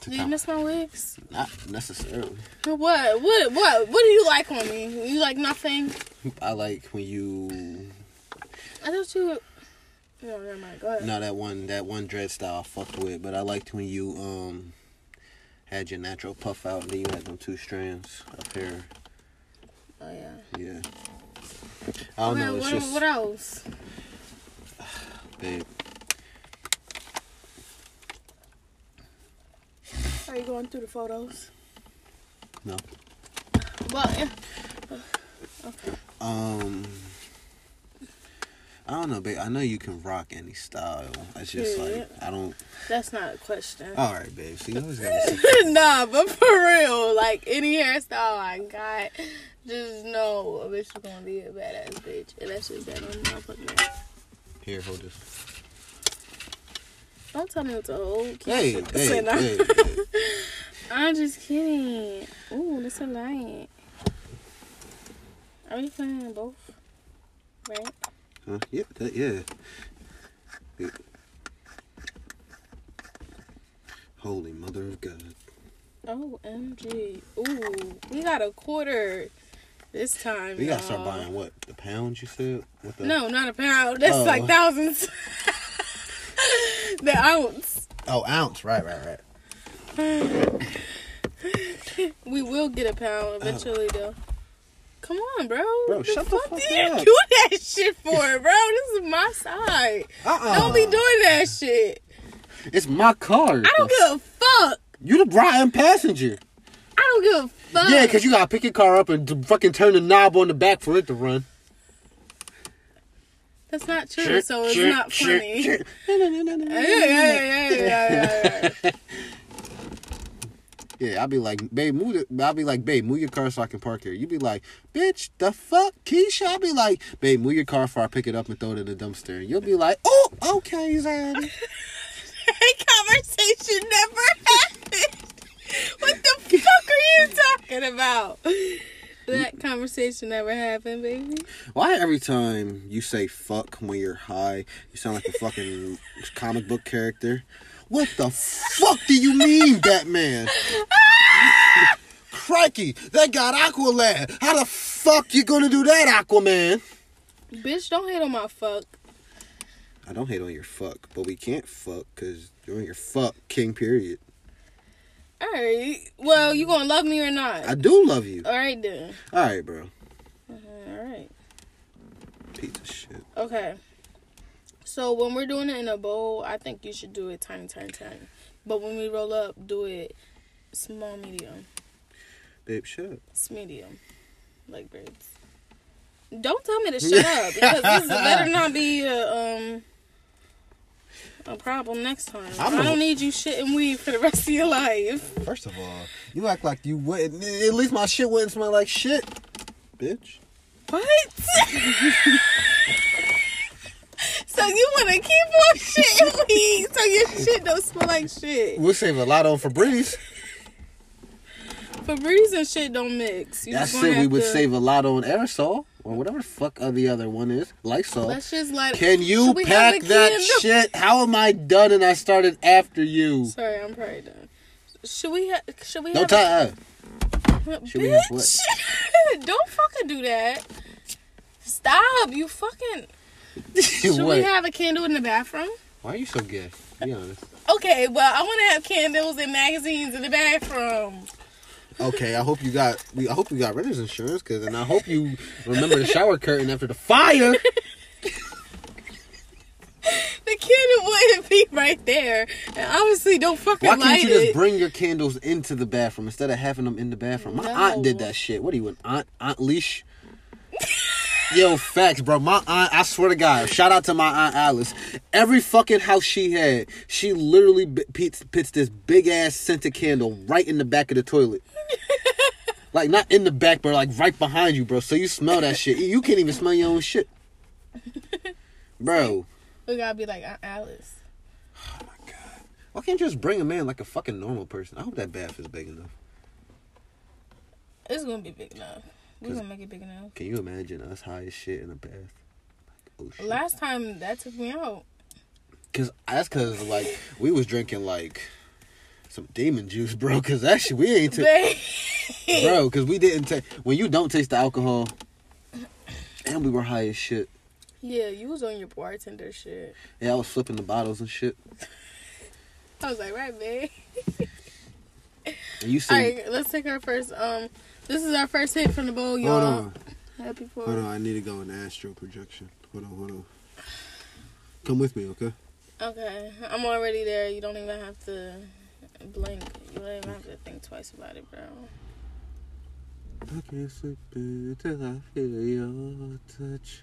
Do you miss my wigs? Not necessarily. What? What? What? What do you like on me? You like nothing? I like when you I thought you. No, never mind. Go ahead. No, that one that one dread style I fucked with, but I liked when you um had your natural puff out and then you had them two strands up here. Oh yeah. Yeah. I don't Okay, know, it's what, just what else? babe. Are you going through the photos? No. Well, yeah. Um I don't know, babe. I know you can rock any style. It's just Yeah. like I don't that's not a question. All right, babe. Always gotta say nah, but for real, like any hairstyle I got, just know a bitch is gonna be a badass bitch, and that's just that on my fucking here, hold this. Don't tell me what to hold. Hey, hey, hey. I'm just kidding. Ooh, that's a light. Are you playing both? Right? Huh? Yeah, that, yeah. Yeah. Holy mother of God. OMG. Ooh, we got a quarter this time. We gotta start y'all. buying what? The pounds you said? What the No, not a pound. That's Oh. like thousands. the ounce. Oh, ounce. Right, right, right. We will get a pound oh. eventually, though. Come on, bro. Bro, What shut the fuck fuck do you up. do that shit for, bro? This is my side. Uh-uh. Don't be doing that shit. It's my car. I don't give a fuck. You the Brian passenger. I don't give a fuck. Yeah, because you gotta pick your car up and fucking turn the knob on the back for it to run. That's not true, so it's Chirp, not chirp, funny. chirp. Yeah, yeah, yeah, yeah, yeah, yeah, yeah. Yeah, I'll be like, babe, move it. I'll be like, babe, move your car so I can park here. You be like, bitch, the fuck, Keisha? I'll be like, babe, move your car before I pick it up and throw it in the dumpster. And you'll be like, oh, okay, Zaddy. That conversation never happened. What the fuck are you talking about? That conversation never happened, baby. Why every time you say fuck when you're high, you sound like a fucking comic book character? What the fuck do you mean, Batman? Crikey, that got Aqualad. How the fuck you gonna do that, Aquaman? Bitch, don't hate on my fuck. I don't hate on your fuck, but we can't fuck because you're on your fuck king period. Alright. Well, you gonna love me or not? I do love you. Alright then. Alright, bro. Alright. Piece of shit. Okay. So when we're doing it in a bowl, I think you should do it tiny, tiny, tiny. But when we roll up, do it small, medium. Babe, shut up. It's medium. Like braids. Don't tell me to shut up because this better not be a um a problem next time. I'm I a- don't need you shitting weed for the rest of your life. First of all, you act like you wouldn't. At least my shit wouldn't smell like shit, bitch. What? so you want to keep on shitting weed so your shit don't smell like shit? We'll save a lot on Febreze. Febreze and shit don't mix. You That's it. We would to- save a lot on aerosol or whatever the fuck the other one is, Lysol. Let's just like. Can you Should we have pack that shit? How am I done and I started after you? Sorry, I'm probably done. Should we? Ha- should we? Have tie. a- should we have Bitch, don't fucking do that. Stop! You fucking. Should we have a candle in the bathroom? Why are you so gay? Be honest. Okay, well, I want to have candles and magazines in the bathroom. Okay, I hope you got. we- I hope you got renter's insurance, cause, and I hope you remember the shower curtain after the fire. The candle wouldn't be right there, and obviously don't fucking Why light can't you it. just bring your candles into the bathroom instead of having them in the bathroom? My No. aunt did that shit. What are you, an aunt? Aunt Leash? Yo, facts, bro. My aunt, I swear to God, shout out to my aunt Alice. Every fucking house she had, she literally b- pits, pits this big ass scented candle right in the back of the toilet. like not in the back, but like right behind you, bro. So you smell that shit. You can't even smell your own shit, bro. we gotta be like Aunt Alice. Oh my god! Why can't you just bring a man like a fucking normal person? I hope that bath is big enough. It's gonna be big enough. We're gonna make it big enough. Can you imagine us high as shit in a bath? Like, oh shit. Last time that took me out. Cause that's cause like we was drinking like some demon juice, bro. Cause actually we ain't ta- bro. Cause we didn't take when you don't taste the alcohol, and we were high as shit. Yeah, you was on your bartender shit. Yeah, I was flipping the bottles and shit. I was like, right, babe. You All said, right, let's take our first. Um, this is our first hit from the bowl, Hold y'all. on. Happy for Hold on. I need to go in astral projection. Hold on. Hold on. Come with me, okay? Okay, I'm already there. You don't even have to blink. You don't even have to think twice about it, bro. I can't sleep until I feel your touch.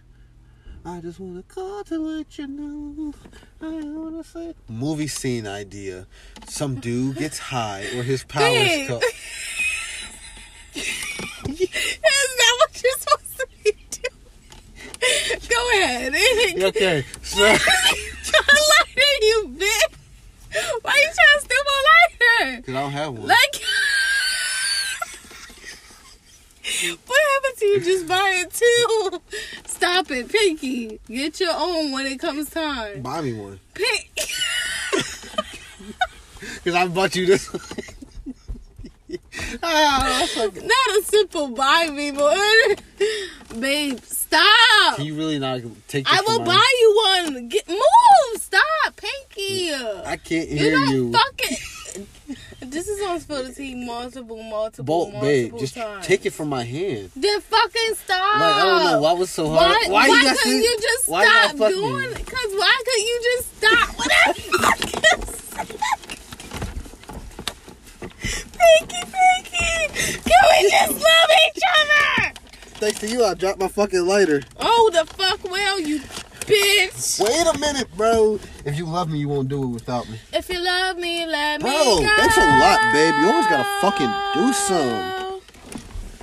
I just wanna call to let you know. I wanna say. movie scene idea. Some dude gets high or his powers Babe. come. Is that what you're supposed to be doing? Go ahead. Okay, so lighter, you bitch. Why you trying to steal my lighter? cause I don't have one. Like, what happened to you just buying two? Stop it, Pinky. Get your own when it comes time. Buy me one. Pink. Cause I bought you this. that's like- ah, Not a simple buy me, boy. Babe, stop. Can you really not take? This I will buy you one. Get move. Stop, Pinky. I can't hear You hear don't you. fucking. This is on Spill the Tea multiple, multiple, Bolt, multiple babe, just times. take it from my hand. Then fucking stop. Like I don't know why was so hard. Why, why, you couldn't you just why stop doing me? it? Cause why couldn't you just stop? Whatever. Pinky, Pinky, can we just love each other? Thanks to you, I dropped my fucking lighter. Oh, the fuck well, you bitch. Wait a minute, bro. If you love me, you won't do it without me. If you love me, let Bro, me go. Bro, that's a lot, babe. You always gotta fucking do some.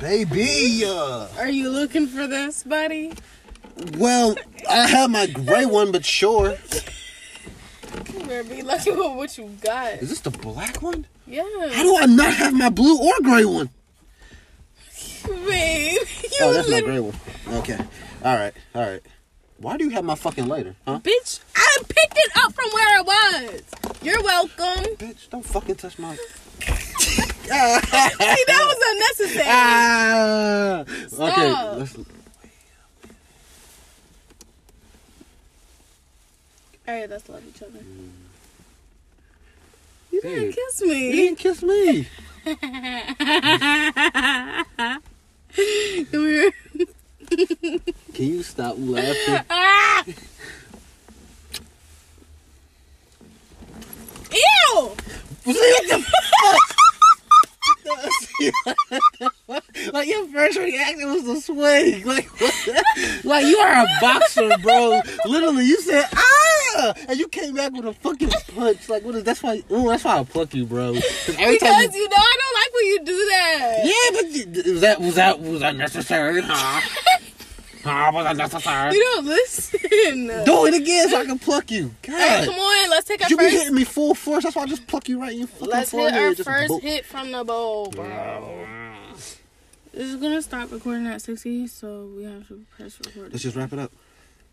Baby, uh, Are you looking for this, buddy? well, I have my gray one, but sure. You better be lucky with what you got. Is this the black one? Yeah. How do I not have my blue or gray one? Babe, you Oh, that's my lit- gray one. Okay. All right. All right. Why do you have my fucking lighter, huh? Bitch, I picked it up from where it was. You're welcome. Bitch, don't fucking touch my. See, that was unnecessary. Ah! Okay. Let's, All right, let's love each other. You didn't kiss me. you didn't kiss me. Come here. Can you stop laughing? Ah! Ew! like your first reaction was the swing. Like, what like you are a boxer, bro. Literally, you said ah, and you came back with a fucking punch. Like, what is? That's why. Ooh, that's why I pluck you, bro. Because every time you, you know I don't like when you do that. yeah, but was that was that was that necessary? Huh? Huh? Was that necessary? You don't listen. Do it again so I can pluck you. God. come on, let's take our You be first. hitting me full force. That's why I just pluck you right in your fucking Let's hit our first bo- hit from the bowl, bro. This is gonna stop recording at 60, so we have to press record. Let's just wrap it up.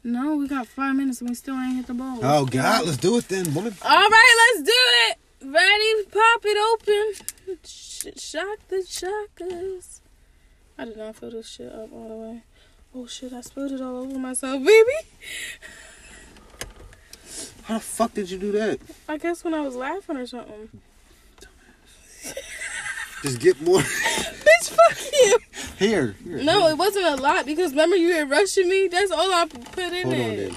No, we got five minutes and we still ain't hit the bowl. Oh God, let's do it then, woman. All right, let's do it. Ready? Pop it open. Sh- shock the shockers. I did not fill this shit up all the way. Oh shit! I spilled it all over myself, baby. How the fuck did you do that? I guess when I was laughing or something. Just get more Bitch, fuck you. here. here. No, it wasn't a lot because remember you were rushing me. That's all I put in Hold it.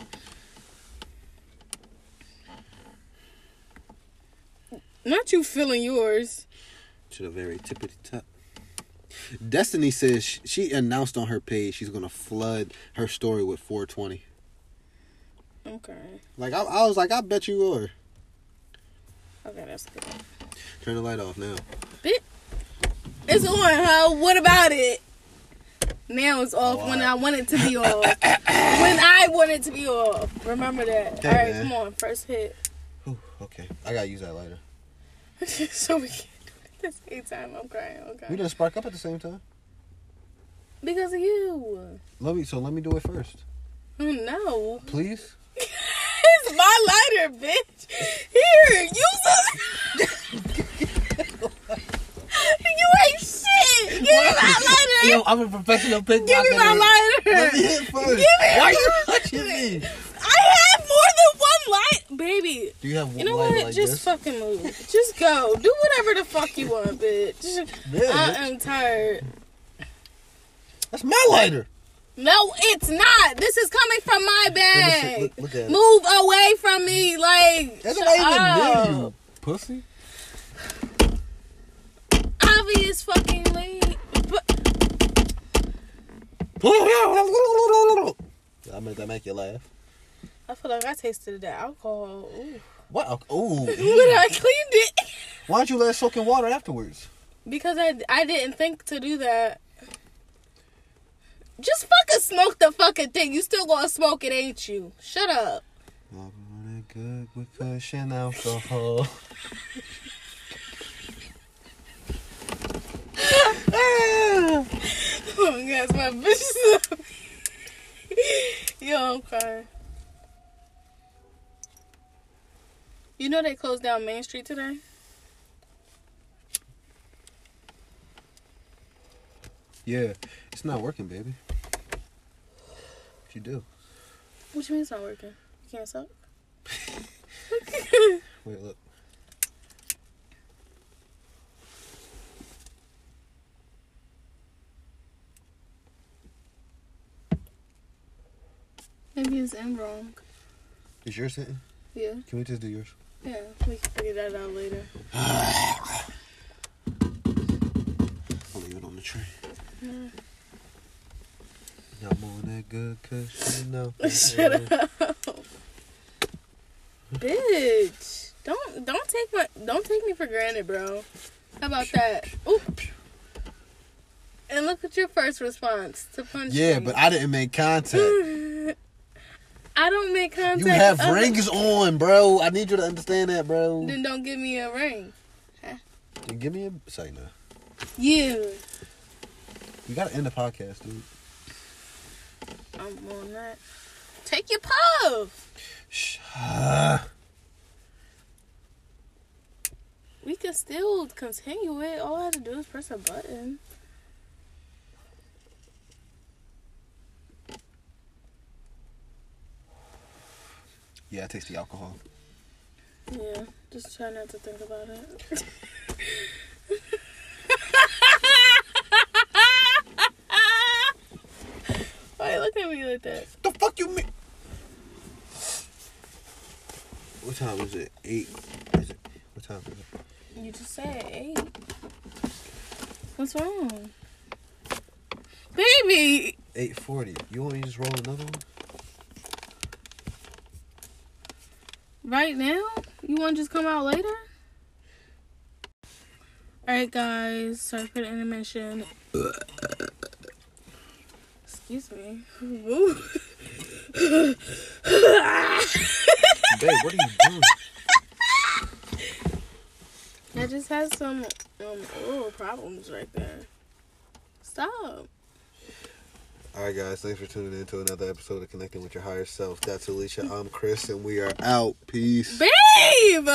Not you feeling yours. To the very tippity top. Destiny says she announced on her page she's gonna flood her story with 420. Okay. Like I, I was like, I bet you are. Okay, that's good. Turn the light off now. Bit. It's on, huh? What about it? Now it's off when I want it to be off. when I want it to be off. Remember that. All right, man. come on. First hit. Whew, okay, I gotta use that lighter. so we can't do it at the same time. I'm crying. We Okay. didn't spark up at the same time. Because of you. Let me. So let me do it first, Oh, no. please. it's my lighter, bitch. Here, use it. you ain't shit. Give me my lighter. Yo, I'm a professional pickpocket. Give me my lighter. Let me hit first. Give me Why you my touching me? I have more than one light, baby. Do you have You know what? like Just this? fucking move. Just go. Do whatever the fuck you want, bitch. I am tired. That's my lighter. No, it's not. This is coming from my bag. see. Look, look at it. Move away from me, like. That's not even up. you, pussy. Obvious fucking late. But I meant that make you laugh. I feel like I tasted that alcohol. Ooh. What? Oh, When I cleaned it. why don't you let it soak in water afterwards? Because I, I didn't think to do that. Just fucking smoke the fucking thing. You still gonna smoke it, ain't you? Shut up. I'm running good with cushion alcohol. Oh my god, my bitch. Yo, I'm crying. You know they closed down Main Street today? Yeah, it's not working, baby. What you do? What you mean it's not working? You can't suck? Wait, look. Maybe it's in wrong. Is yours hitting? Yeah, Can we just do yours? Yeah. We can figure that out later. I'll leave it on the tray. Mm. I'm on that good cushion alcohol. Shut up. Bitch. Don't don't take my don't take me for granted, bro. How about that? Ooh. And look at your first response to punch Yeah, me. but I didn't make contact. I don't make contact. You have rings on, bro. I need you to understand that, bro. Then don't give me a ring. Then give me a say no. You. You gotta end the podcast, dude. I'm on that. Take your puff. Shh. We can still continue it. All I have to do is press a button. Yeah, I taste the alcohol. Yeah, just try not to think about it. Why you look at me like that? The fuck you mean? What time is it? Eight. Is it? What time is it? You just said eight. What's wrong? Baby, Eight forty. You want me to just roll another one? Right now? You want to just come out later? Alright, guys. Sorry for the intermission. Excuse me. Babe, what are you doing? I just had some um oral problems right there. Stop. All right, guys. Thanks for tuning in to another episode of Connecting with Your Higher Self. That's Alicia. I'm Chris, and we are out. Peace. Babe!